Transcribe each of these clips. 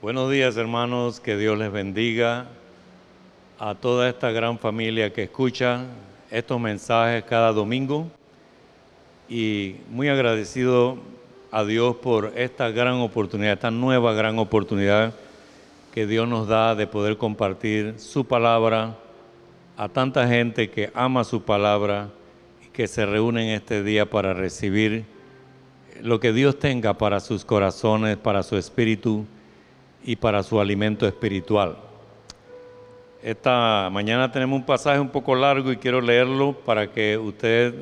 Buenos días hermanos, que Dios les bendiga a toda esta gran familia que escucha estos mensajes cada domingo. Y muy agradecido a Dios por esta gran oportunidad, esta nueva gran oportunidad que Dios nos da de poder compartir su palabra a tanta gente que ama su palabra y que se reúne en este día para recibir lo que Dios tenga para sus corazones, para su espíritu y para su alimento espiritual. Esta mañana tenemos un pasaje un poco largo y quiero leerlo para que usted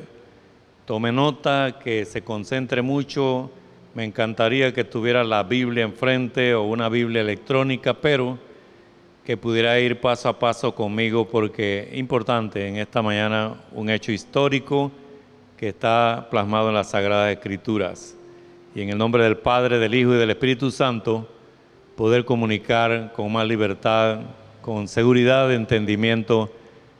tome nota, que se concentre mucho. Me encantaría que tuviera la Biblia enfrente o una Biblia electrónica, pero que pudiera ir paso a paso conmigo porque importante en esta mañana un hecho histórico que está plasmado en las Sagradas Escrituras. Y en el nombre del Padre, del Hijo y del Espíritu Santo, poder comunicar con más libertad, con seguridad de entendimiento,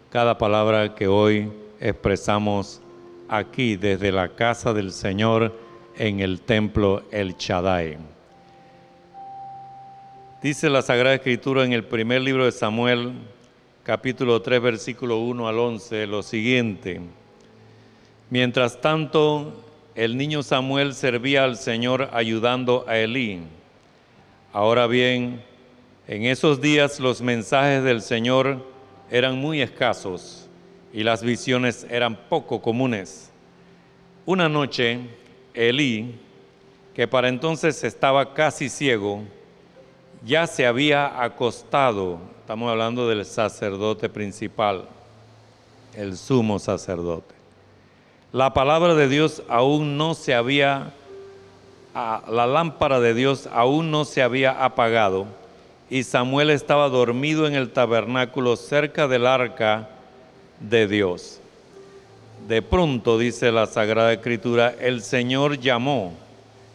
cada palabra que hoy expresamos aquí desde la casa del Señor en el templo El Chadai. Dice la Sagrada Escritura en el primer libro de Samuel, capítulo 3, versículo 1 al 11, lo siguiente. Mientras tanto, el niño Samuel servía al Señor ayudando a Elí. Ahora bien, en esos días los mensajes del Señor eran muy escasos y las visiones eran poco comunes. Una noche, Elí, que para entonces estaba casi ciego, ya se había acostado, estamos hablando del sacerdote principal, el sumo sacerdote la palabra de Dios aún no se había, la lámpara de Dios aún no se había apagado y Samuel estaba dormido en el tabernáculo cerca del arca de Dios. De pronto, dice la Sagrada Escritura, el Señor llamó,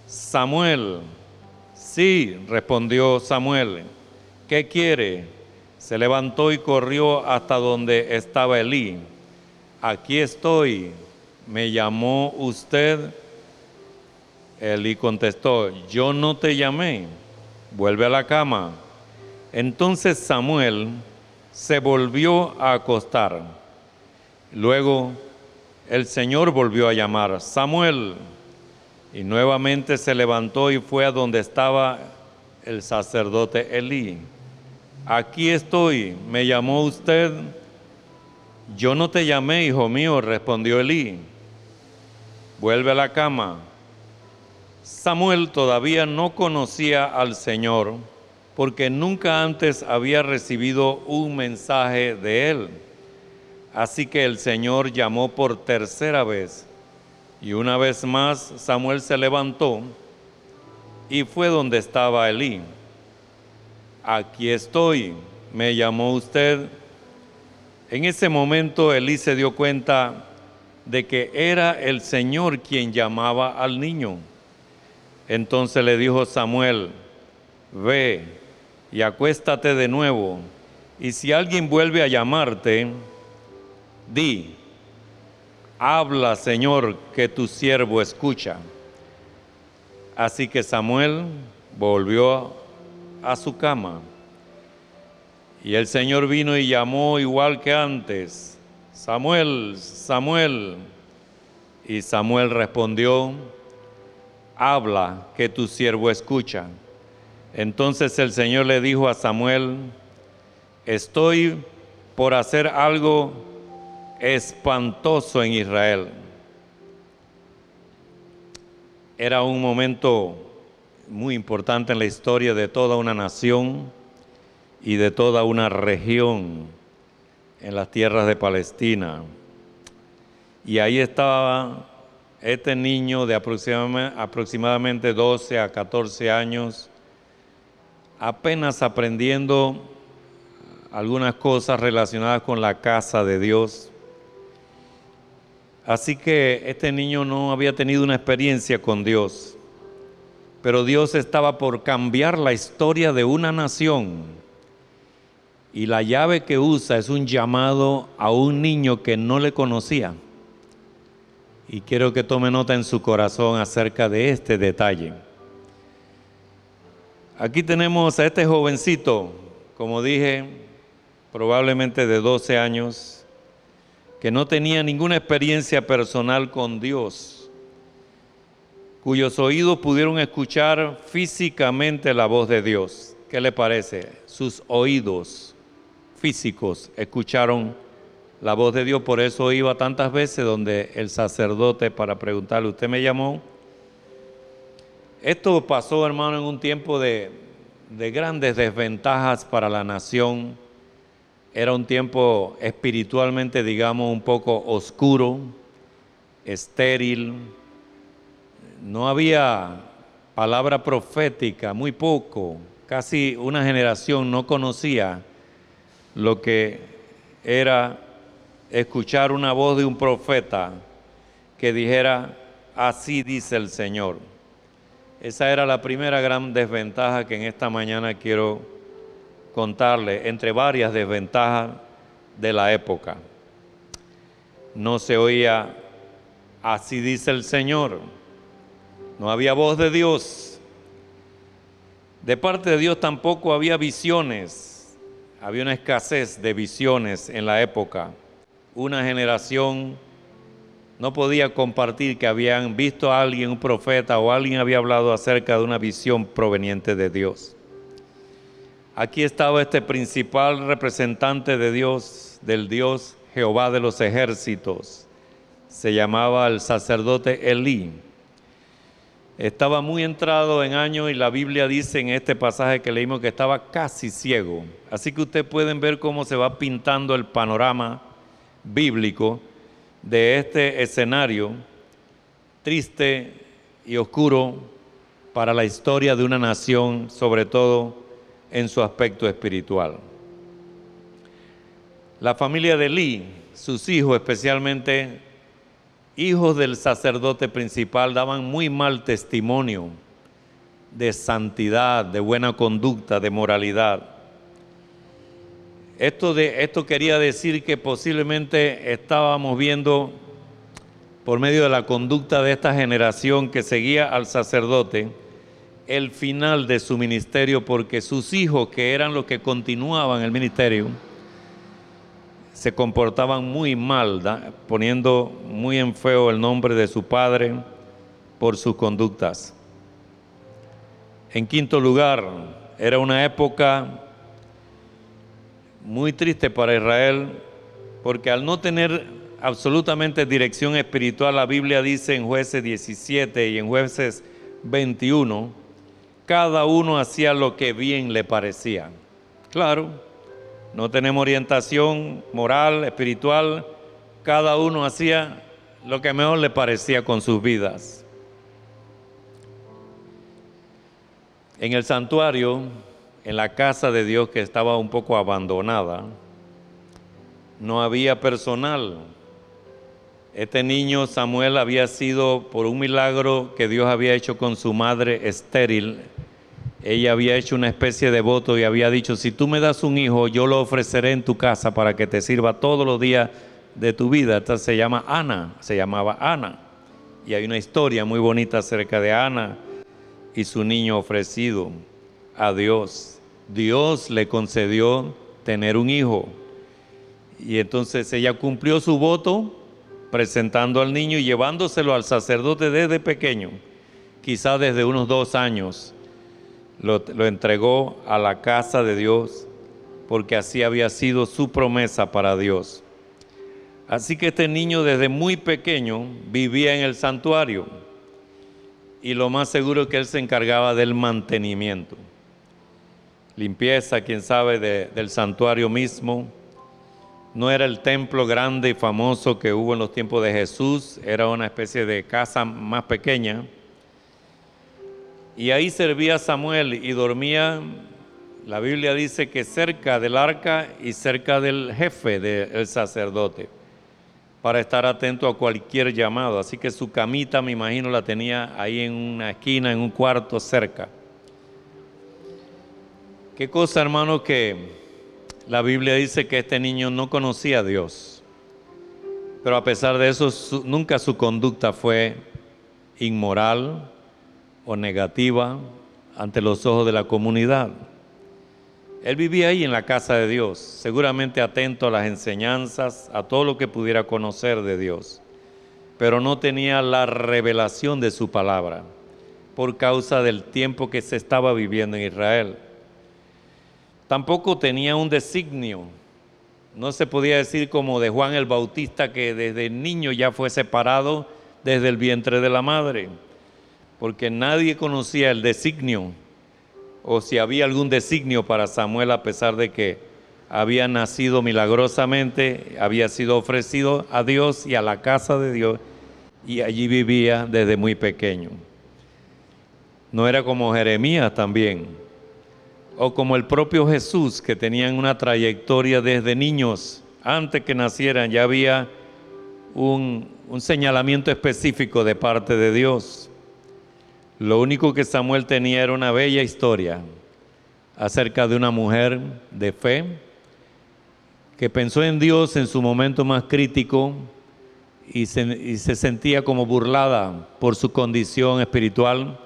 Samuel, sí, respondió Samuel, ¿qué quiere? Se levantó y corrió hasta donde estaba Elí. Aquí estoy, ¿me llamó usted? Elí contestó, yo no te llamé, vuelve a la cama. Entonces Samuel se volvió a acostar. Luego el Señor volvió a llamar, Samuel, y nuevamente se levantó y fue a donde estaba el sacerdote Elí. Aquí estoy, ¿me llamó usted? Yo no te llamé, hijo mío, respondió Elí vuelve a la cama. Samuel todavía no conocía al Señor porque nunca antes había recibido un mensaje de él. Así que el Señor llamó por tercera vez y una vez más Samuel se levantó y fue donde estaba Elí. Aquí estoy, me llamó usted. En ese momento Elí se dio cuenta de que era el Señor quien llamaba al niño. Entonces le dijo Samuel, ve y acuéstate de nuevo, y si alguien vuelve a llamarte, di, habla Señor, que tu siervo escucha. Así que Samuel volvió a su cama, y el Señor vino y llamó igual que antes Samuel, Samuel. Y Samuel respondió, habla, que tu siervo escucha. Entonces el Señor le dijo a Samuel, estoy por hacer algo espantoso en Israel. Era un momento muy importante en la historia de toda una nación y de toda una región en las tierras de Palestina. Y ahí estaba este niño de aproximadamente 12 a 14 años, apenas aprendiendo algunas cosas relacionadas con la casa de Dios. Así que este niño no había tenido una experiencia con Dios, pero Dios estaba por cambiar la historia de una nación y la llave que usa es un llamado a un niño que no le conocía. Y quiero que tome nota en su corazón acerca de este detalle. Aquí tenemos a este jovencito, como dije, probablemente de 12 años, que no tenía ninguna experiencia personal con Dios, cuyos oídos pudieron escuchar físicamente la voz de Dios. ¿Qué le parece? Sus oídos físicos escucharon la voz de Dios, por eso iba tantas veces donde el sacerdote para preguntarle, ¿usted me llamó? Esto pasó, hermano, en un tiempo de, de grandes desventajas para la nación. Era un tiempo espiritualmente, digamos, un poco oscuro, estéril. No había palabra profética, muy poco. Casi una generación no conocía lo que era escuchar una voz de un profeta que dijera, así dice el Señor. Esa era la primera gran desventaja que en esta mañana quiero contarle, entre varias desventajas de la época. No se oía, así dice el Señor. No había voz de Dios. De parte de Dios tampoco había visiones. Había una escasez de visiones en la época. Una generación no podía compartir que habían visto a alguien, un profeta o alguien había hablado acerca de una visión proveniente de Dios. Aquí estaba este principal representante de Dios, del Dios Jehová de los ejércitos. Se llamaba el sacerdote Elí. Estaba muy entrado en años y la Biblia dice en este pasaje que leímos que estaba casi ciego. Así que ustedes pueden ver cómo se va pintando el panorama bíblico de este escenario triste y oscuro para la historia de una nación, sobre todo en su aspecto espiritual. La familia de Lee, sus hijos especialmente, hijos del sacerdote principal, daban muy mal testimonio de santidad, de buena conducta, de moralidad. Esto, de, esto quería decir que posiblemente estábamos viendo por medio de la conducta de esta generación que seguía al sacerdote el final de su ministerio porque sus hijos, que eran los que continuaban el ministerio, se comportaban muy mal, poniendo muy en feo el nombre de su padre por sus conductas. En quinto lugar, era una época muy triste para Israel, porque al no tener absolutamente dirección espiritual, la Biblia dice en jueces 17 y en jueces 21, cada uno hacía lo que bien le parecía. Claro, no tenemos orientación moral, espiritual, cada uno hacía lo que mejor le parecía con sus vidas. En el santuario, en la casa de Dios que estaba un poco abandonada, no había personal. Este niño Samuel había sido por un milagro que Dios había hecho con su madre estéril. Ella había hecho una especie de voto y había dicho, si tú me das un hijo, yo lo ofreceré en tu casa para que te sirva todos los días de tu vida. Esta se llama Ana, se llamaba Ana. Y hay una historia muy bonita acerca de Ana y su niño ofrecido a Dios. Dios le concedió tener un hijo. Y entonces ella cumplió su voto presentando al niño y llevándoselo al sacerdote desde pequeño, quizá desde unos dos años, lo, lo, entregó a la casa de Dios, porque así había sido su promesa para Dios. Así que este niño desde muy pequeño vivía en el santuario y lo más seguro es que él se encargaba del mantenimiento limpieza, quién sabe, del santuario mismo. No era el templo grande y famoso que hubo en los tiempos de Jesús, era una especie de casa más pequeña. Y ahí servía Samuel y dormía, la Biblia dice que cerca del arca y cerca del jefe del sacerdote, para estar atento a cualquier llamado. Así que su camita, me imagino, la tenía ahí en una esquina, en un cuarto cerca. Qué cosa, hermano, que la Biblia dice que este niño no conocía a Dios. Pero a pesar de eso, nunca su conducta fue inmoral o negativa ante los ojos de la comunidad. Él vivía ahí en la casa de Dios, seguramente atento a las enseñanzas, a todo lo que pudiera conocer de Dios, pero no tenía la revelación de su palabra por causa del tiempo que se estaba viviendo en Israel. Tampoco tenía un designio. No se podía decir como de Juan el Bautista que desde niño ya fue separado desde el vientre de la madre, porque nadie conocía el designio o si había algún designio para Samuel a pesar de que había nacido milagrosamente, había sido ofrecido a Dios y a la casa de Dios y allí vivía desde muy pequeño. No era como Jeremías también, o como el propio Jesús, que tenían una trayectoria desde niños, antes que nacieran ya había un, señalamiento específico de parte de Dios. Lo único que Samuel tenía era una bella historia acerca de una mujer de fe que pensó en Dios en su momento más crítico y se, se sentía como burlada por su condición espiritual.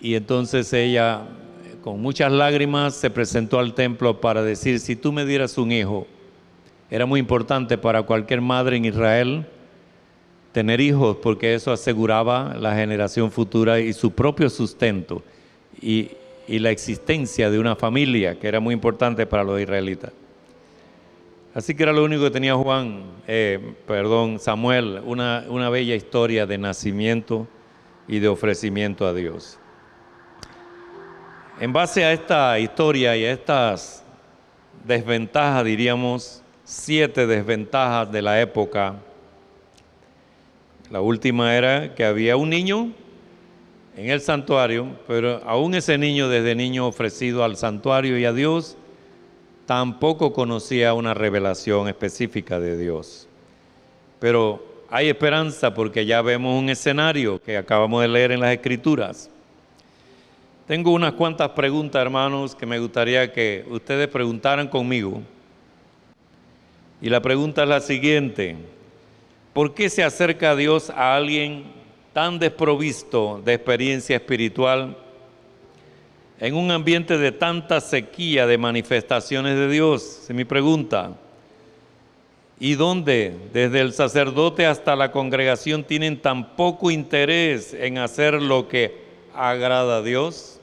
Y entonces ella, con muchas lágrimas, se presentó al templo para decir, si tú me dieras un hijo, era muy importante para cualquier madre en Israel tener hijos porque eso aseguraba la generación futura y su propio sustento y, la existencia de una familia que era muy importante para los israelitas. Así que era lo único que tenía Juan, eh, perdón, Samuel, una, una bella historia de nacimiento y de ofrecimiento a Dios. En base a esta historia y a estas desventajas, diríamos, siete desventajas de la época, la última era que había un niño en el santuario, pero aún ese niño desde niño ofrecido al santuario y a Dios, tampoco conocía una revelación específica de Dios. Pero hay esperanza porque ya vemos un escenario que acabamos de leer en las escrituras. Tengo unas cuantas preguntas, hermanos, que me gustaría que ustedes preguntaran conmigo. Y la pregunta es la siguiente. ¿Por qué se acerca a Dios a alguien tan desprovisto de experiencia espiritual en un ambiente de tanta sequía de manifestaciones de Dios? Es mi pregunta. ¿Y dónde, desde el sacerdote hasta la congregación, tienen tan poco interés en hacer lo que agrada a Dios?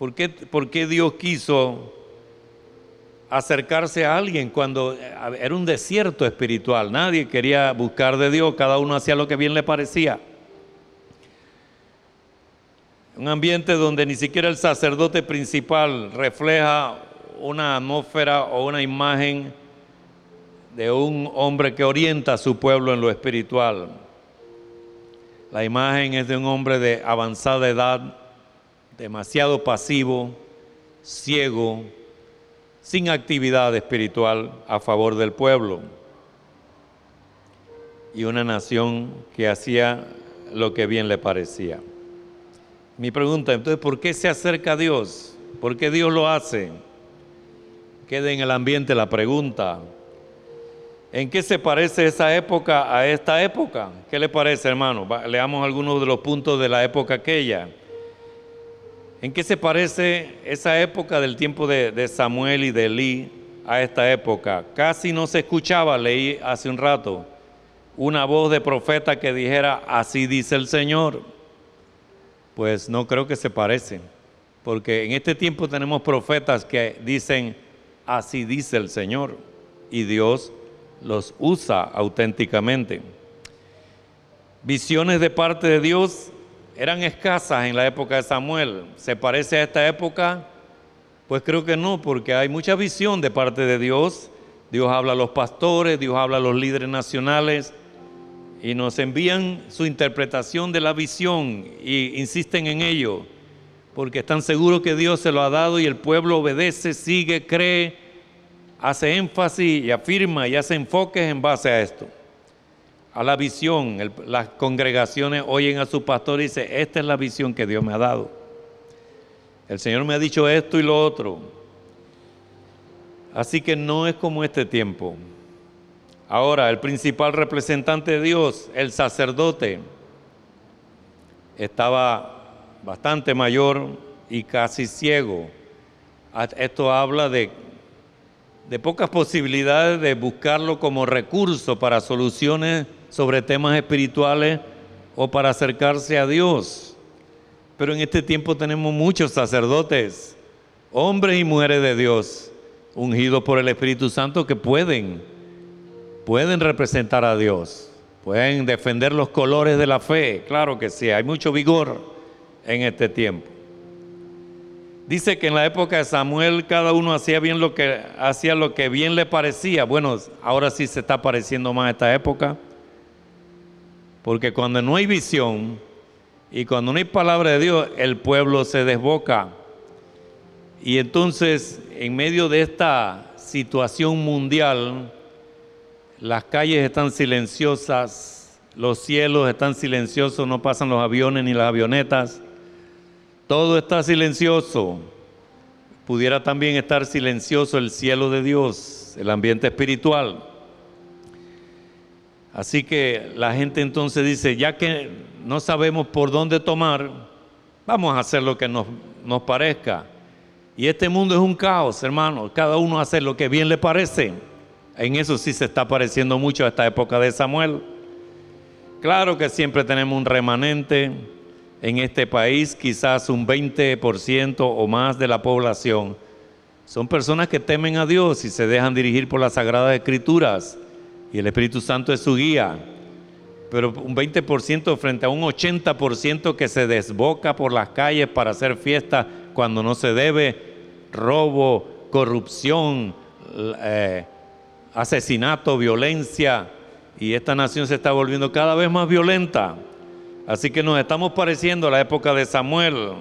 ¿Por qué, por qué Dios quiso acercarse a alguien cuando eh, era un desierto espiritual. Nadie quería buscar de Dios, cada uno hacía lo que bien le parecía. Un ambiente donde ni siquiera el sacerdote principal refleja una atmósfera o una imagen de un hombre que orienta a su pueblo en lo espiritual. La imagen es de un hombre de avanzada edad, demasiado pasivo, ciego, sin actividad espiritual a favor del pueblo. Y una nación que hacía lo que bien le parecía. Mi pregunta, entonces, ¿por qué se acerca a Dios? ¿Por qué Dios lo hace? Queda en el ambiente la pregunta. ¿En qué se parece esa época a esta época? ¿Qué le parece, hermano? Leamos algunos de los puntos de la época aquella. ¿En qué se parece esa época del tiempo de, Samuel y de Elí a esta época? Casi no se escuchaba, leí hace un rato, una voz de profeta que dijera, así dice el Señor. Pues no creo que se parece, porque en este tiempo tenemos profetas que dicen, así dice el Señor, y Dios los usa auténticamente. Visiones de parte de Dios eran escasas en la época de Samuel. ¿Se parece a esta época? Pues creo que no, porque hay mucha visión de parte de Dios. Dios habla a los pastores, Dios habla a los líderes nacionales y nos envían su interpretación de la visión y insisten en ello, porque están seguros que Dios se lo ha dado y el pueblo obedece, sigue, cree, hace énfasis y afirma y hace enfoques en base a esto a la visión. las congregaciones oyen a su pastor y dicen, esta es la visión que Dios me ha dado. El Señor me ha dicho esto y lo otro. Así que no es como este tiempo. Ahora, el principal representante de Dios, el sacerdote, estaba bastante mayor y casi ciego. Esto habla de, de pocas posibilidades de buscarlo como recurso para soluciones sobre temas espirituales o para acercarse a Dios. Pero en este tiempo tenemos muchos sacerdotes, hombres y mujeres de Dios, ungidos por el Espíritu Santo que pueden, pueden representar a Dios, pueden defender los colores de la fe, claro que sí, hay mucho vigor en este tiempo. Dice que en la época de Samuel cada uno hacía bien lo que hacía lo que bien le parecía. Bueno, ahora sí se está pareciendo más esta época. Porque cuando no hay visión y cuando no hay palabra de Dios, el pueblo se desboca. Y entonces, en medio de esta situación mundial, las calles están silenciosas, los cielos están silenciosos, no pasan los aviones ni las avionetas todo está silencioso. Pudiera también estar silencioso el cielo de Dios, el ambiente espiritual. Así que la gente entonces dice, ya que no sabemos por dónde tomar, vamos a hacer lo que nos, nos parezca. Y este mundo es un caos, hermano. Cada uno hace lo que bien le parece. En eso sí se está pareciendo mucho a esta época de Samuel. Claro que siempre tenemos un remanente, en este país, quizás un 20% o más de la población, son personas que temen a Dios y se dejan dirigir por las Sagradas Escrituras y el Espíritu Santo es su guía. Pero un 20% frente a un 80% que se desboca por las calles para hacer fiesta cuando no se debe, robo, corrupción, eh, asesinato, violencia, y esta nación se está volviendo cada vez más violenta. Así que nos estamos pareciendo a la época de Samuel.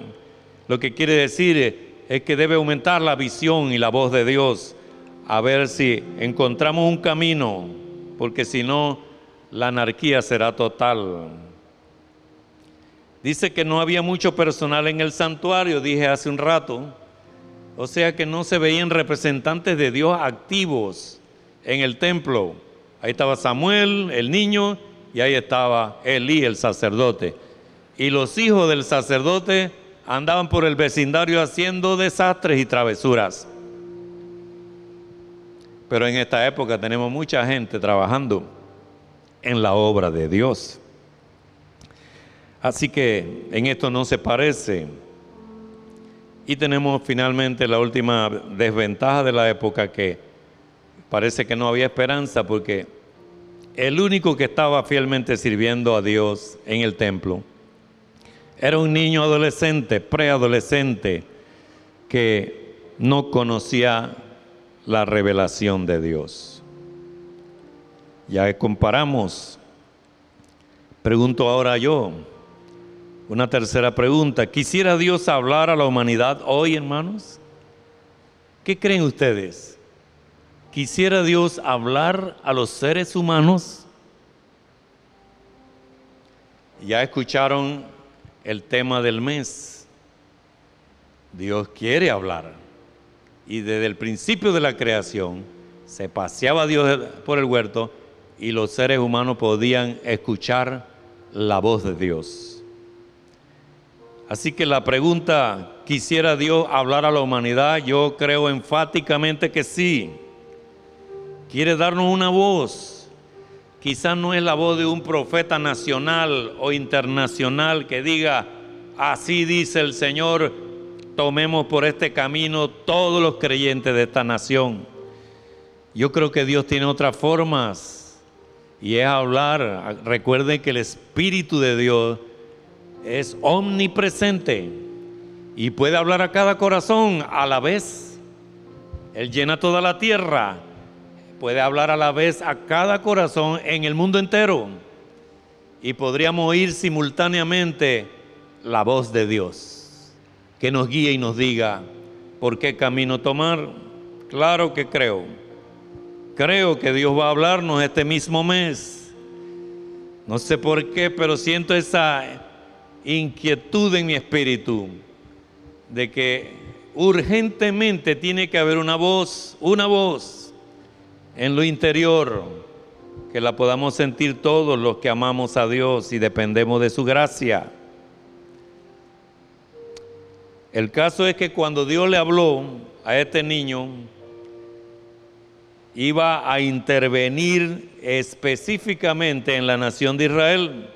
Lo que quiere decir es que debe aumentar la visión y la voz de Dios a ver si encontramos un camino, porque si no, la anarquía será total. Dice que no había mucho personal en el santuario, dije hace un rato. O sea que no se veían representantes de Dios activos en el templo. Ahí estaba Samuel, el niño, y ahí estaba Elí, el sacerdote. Y los hijos del sacerdote andaban por el vecindario haciendo desastres y travesuras. Pero en esta época tenemos mucha gente trabajando en la obra de Dios. Así que en esto no se parece. Y tenemos finalmente la última desventaja de la época que parece que no había esperanza porque el único que estaba fielmente sirviendo a Dios en el templo era un niño adolescente, preadolescente, que no conocía la revelación de Dios. Ya comparamos, pregunto ahora yo, una tercera pregunta, ¿quisiera Dios hablar a la humanidad hoy, hermanos? ¿Qué creen ustedes? ¿Quisiera Dios hablar a los seres humanos? Ya escucharon el tema del mes. Dios quiere hablar. Y desde el principio de la creación se paseaba Dios por el huerto y los seres humanos podían escuchar la voz de Dios. Así que la pregunta, ¿quisiera Dios hablar a la humanidad? Yo creo enfáticamente que sí quiere darnos una voz. Quizás no es la voz de un profeta nacional o internacional que diga, así dice el Señor, tomemos por este camino todos los creyentes de esta nación. Yo creo que Dios tiene otras formas y es hablar. Recuerden que el Espíritu de Dios es omnipresente y puede hablar a cada corazón a la vez. Él llena toda la tierra puede hablar a la vez a cada corazón en el mundo entero. Y podríamos oír simultáneamente la voz de Dios, que nos guíe y nos diga por qué camino tomar. Claro que creo. Creo que Dios va a hablarnos este mismo mes. No sé por qué, pero siento esa inquietud en mi espíritu de que urgentemente tiene que haber una voz, una voz en lo interior, que la podamos sentir todos los que amamos a Dios y dependemos de su gracia. El caso es que cuando Dios le habló a este niño, iba a intervenir específicamente en la nación de Israel.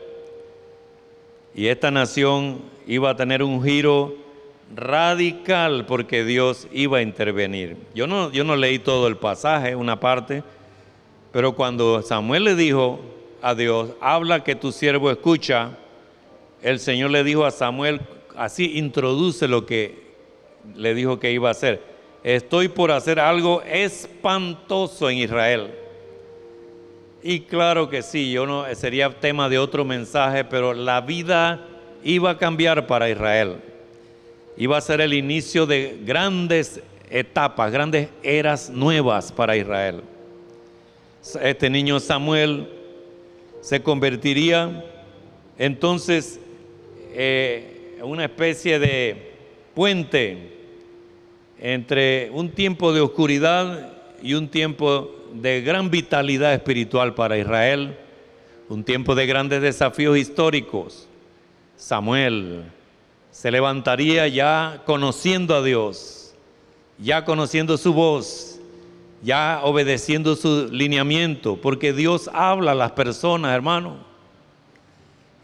Y esta nación iba a tener un giro radical porque Dios iba a intervenir. Yo no, yo no leí todo el pasaje, una parte, pero cuando Samuel le dijo a Dios, habla que tu siervo escucha, el Señor le dijo a Samuel, así introduce lo que le dijo que iba a hacer. Estoy por hacer algo espantoso en Israel. Y claro que sí, yo no sería tema de otro mensaje, pero la vida iba a cambiar para Israel. Iba a ser el inicio de grandes etapas, grandes eras nuevas para Israel. Este niño Samuel se convertiría entonces eh, una especie de puente entre un tiempo de oscuridad y un tiempo de gran vitalidad espiritual para Israel, un tiempo de grandes desafíos históricos. Samuel se levantaría ya conociendo a Dios, ya conociendo su voz, ya obedeciendo su lineamiento, porque Dios habla a las personas, hermano.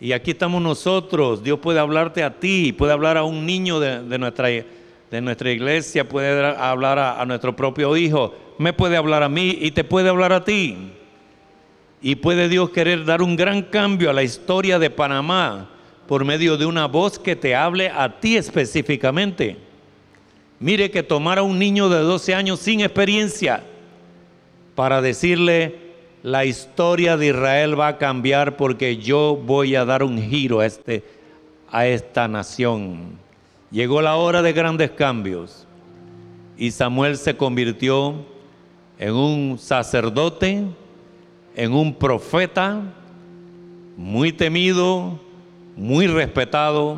Y aquí estamos nosotros, Dios puede hablarte a ti, puede hablar a un niño de, nuestra, de nuestra iglesia, puede hablar a nuestro propio hijo, me puede hablar a mí y te puede hablar a ti. Y puede Dios querer dar un gran cambio a la historia de Panamá por medio de una voz que te hable a ti específicamente. Mire que tomar a un niño de 12 años sin experiencia para decirle, la historia de Israel va a cambiar porque yo voy a dar un giro a, este, a esta nación. Llegó la hora de grandes cambios y Samuel se convirtió en un sacerdote, en un profeta muy temido, muy respetado,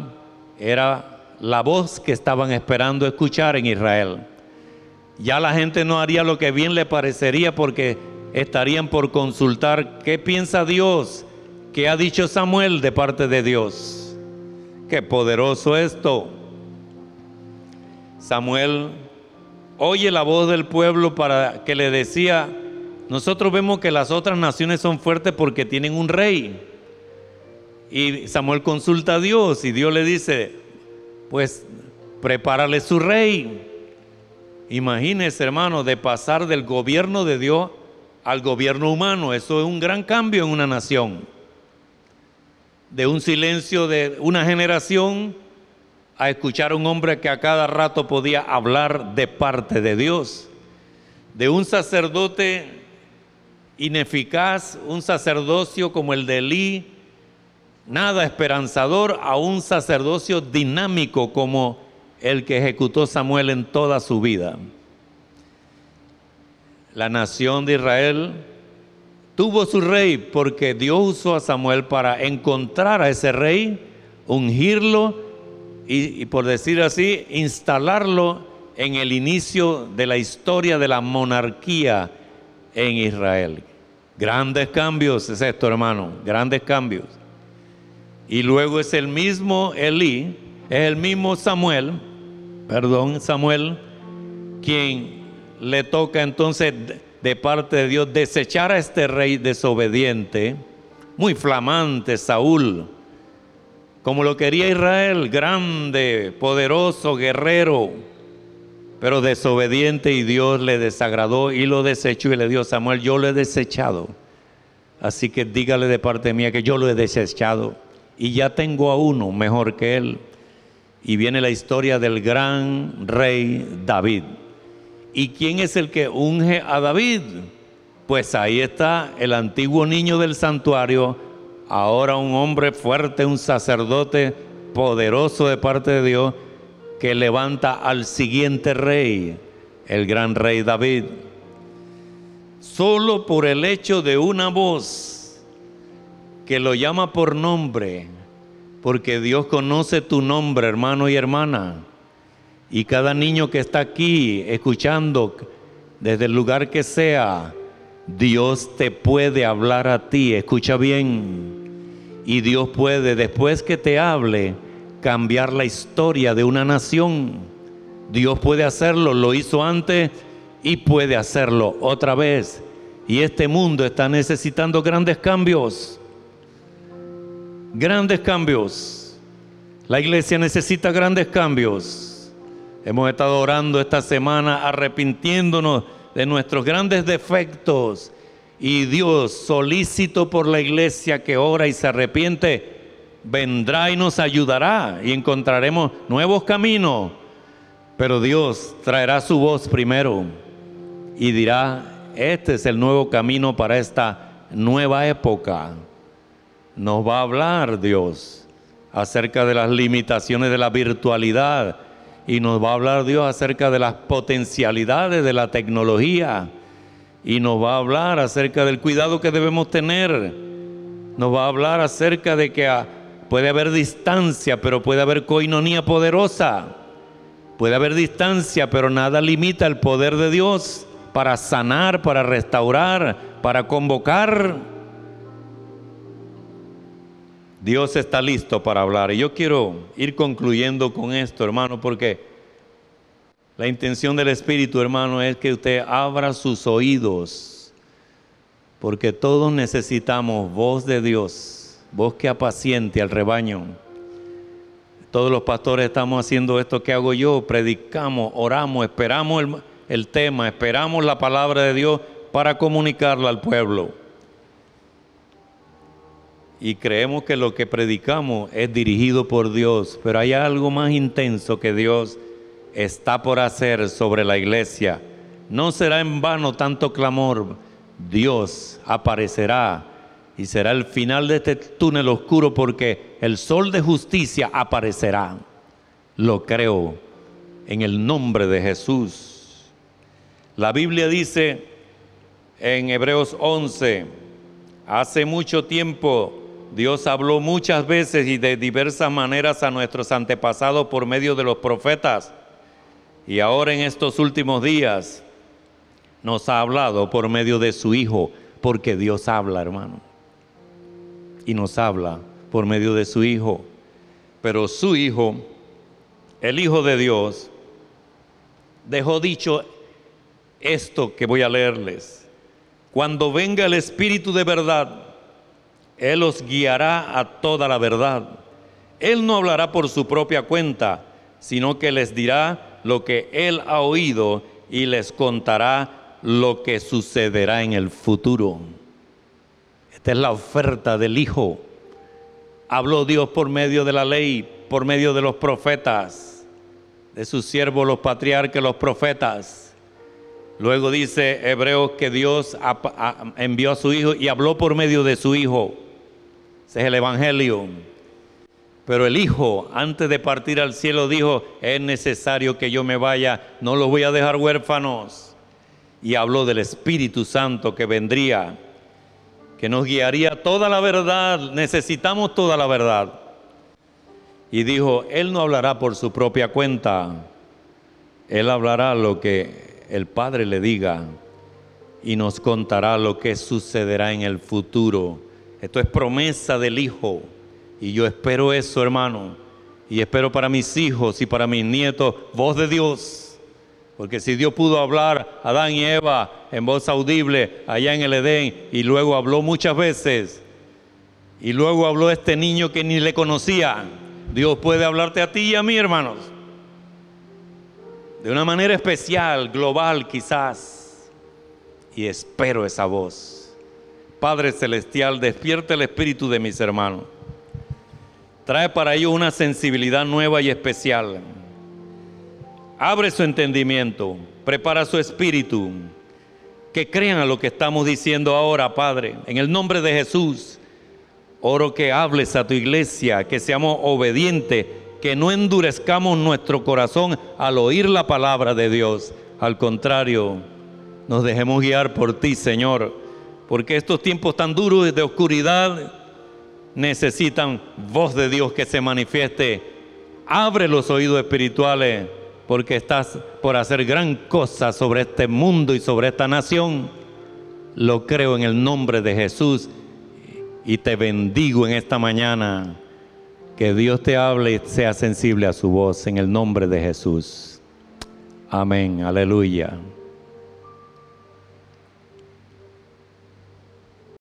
era la voz que estaban esperando escuchar en Israel. Ya la gente no haría lo que bien le parecería porque estarían por consultar qué piensa Dios, qué ha dicho Samuel de parte de Dios. Qué poderoso esto. Samuel oye la voz del pueblo para que le decía, nosotros vemos que las otras naciones son fuertes porque tienen un rey. Y Samuel consulta a Dios y Dios le dice, pues prepárale su rey. Imagínese, hermano, de pasar del gobierno de Dios al gobierno humano. Eso es un gran cambio en una nación. De un silencio de una generación a escuchar a un hombre que a cada rato podía hablar de parte de Dios, de un sacerdote ineficaz, un sacerdocio como el de Elí, nada esperanzador, a un sacerdocio dinámico como el que ejecutó Samuel en toda su vida. La nación de Israel tuvo su rey porque Dios usó a Samuel para encontrar a ese rey, ungirlo, y, por decir así, instalarlo en el inicio de la historia de la monarquía en Israel. Grandes cambios es esto, hermano, grandes cambios. Y luego es el mismo Elí, es el mismo Samuel, perdón, Samuel, quien le toca entonces de parte de Dios desechar a este rey desobediente, muy flamante, Saúl, como lo quería Israel, grande, poderoso, guerrero, pero desobediente y Dios le desagradó y lo desechó y le dio Samuel, yo lo he desechado. Así que dígale de parte mía que yo lo he desechado y ya tengo a uno mejor que él. Y viene la historia del gran rey David. ¿Y quién es el que unge a David? Pues ahí está el antiguo niño del santuario, ahora un hombre fuerte, un sacerdote poderoso de parte de Dios, que levanta al siguiente rey, el gran rey David. Solo por el hecho de una voz que lo llama por nombre, porque Dios conoce tu nombre, hermano y hermana. Y cada niño que está aquí escuchando, desde el lugar que sea, Dios te puede hablar a ti. Escucha bien. Y Dios puede, después que te hable, cambiar la historia de una nación. Dios puede hacerlo, lo hizo antes y puede hacerlo otra vez. Y este mundo está necesitando grandes cambios. Grandes cambios. La iglesia necesita grandes cambios. Hemos estado orando esta semana arrepintiéndonos de nuestros grandes defectos. Y Dios, solícito por la iglesia que ora y se arrepiente, vendrá y nos ayudará y encontraremos nuevos caminos. Pero Dios traerá su voz primero y dirá, este es el nuevo camino para esta nueva época. Nos va a hablar Dios acerca de las limitaciones de la virtualidad y nos va a hablar Dios acerca de las potencialidades de la tecnología y nos va a hablar acerca del cuidado que debemos tener. Nos va a hablar acerca de que Puede haber distancia, pero puede haber coinonía poderosa. Puede haber distancia, pero nada limita el poder de Dios para sanar, para restaurar, para convocar. Dios está listo para hablar. Y yo quiero ir concluyendo con esto, hermano, porque la intención del Espíritu, hermano, es que usted abra sus oídos, porque todos necesitamos voz de Dios Vos que apaciente al rebaño. Todos los pastores estamos haciendo esto que hago yo, predicamos, oramos, esperamos el, el tema, esperamos la palabra de Dios para comunicarla al pueblo. Y creemos que lo que predicamos es dirigido por Dios, pero hay algo más intenso que Dios está por hacer sobre la iglesia. No será en vano tanto clamor. Dios aparecerá y será el final de este túnel oscuro porque el sol de justicia aparecerá. Lo creo en el nombre de Jesús. La Biblia dice en Hebreos 11, hace mucho tiempo Dios habló muchas veces y de diversas maneras a nuestros antepasados por medio de los profetas. Y ahora en estos últimos días nos ha hablado por medio de su Hijo, porque Dios habla, hermano y nos habla por medio de su Hijo. Pero su Hijo, el Hijo de Dios, dejó dicho esto que voy a leerles. Cuando venga el Espíritu de verdad, Él os guiará a toda la verdad. Él no hablará por su propia cuenta, sino que les dirá lo que Él ha oído y les contará lo que sucederá en el futuro. Esta es la oferta del Hijo. Habló Dios por medio de la ley, por medio de los profetas, de sus siervos los patriarcas, los profetas. Luego dice Hebreos que Dios envió a su Hijo y habló por medio de su Hijo. Ese es el Evangelio. Pero el Hijo, antes de partir al cielo, dijo, es necesario que yo me vaya, no los voy a dejar huérfanos. Y habló del Espíritu Santo que vendría que nos guiaría toda la verdad, necesitamos toda la verdad. Y dijo, Él no hablará por su propia cuenta, Él hablará lo que el Padre le diga y nos contará lo que sucederá en el futuro. Esto es promesa del Hijo y yo espero eso, hermano, y espero para mis hijos y para mis nietos, voz de Dios porque si Dios pudo hablar a Adán y Eva en voz audible allá en el Edén y luego habló muchas veces y luego habló este niño que ni le conocía, Dios puede hablarte a ti y a mí, hermanos. De una manera especial, global quizás. Y espero esa voz. Padre Celestial, despierte el espíritu de mis hermanos. Trae para ellos una sensibilidad nueva y especial abre su entendimiento, prepara su espíritu, que crean a lo que estamos diciendo ahora, Padre. En el nombre de Jesús, oro que hables a tu iglesia, que seamos obedientes, que no endurezcamos nuestro corazón al oír la palabra de Dios. Al contrario, nos dejemos guiar por ti, Señor, porque estos tiempos tan duros de oscuridad necesitan voz de Dios que se manifieste. Abre los oídos espirituales porque estás por hacer gran cosa sobre este mundo y sobre esta nación. Lo creo en el nombre de Jesús y te bendigo en esta mañana. Que Dios te hable y sea sensible a su voz en el nombre de Jesús. Amén, aleluya.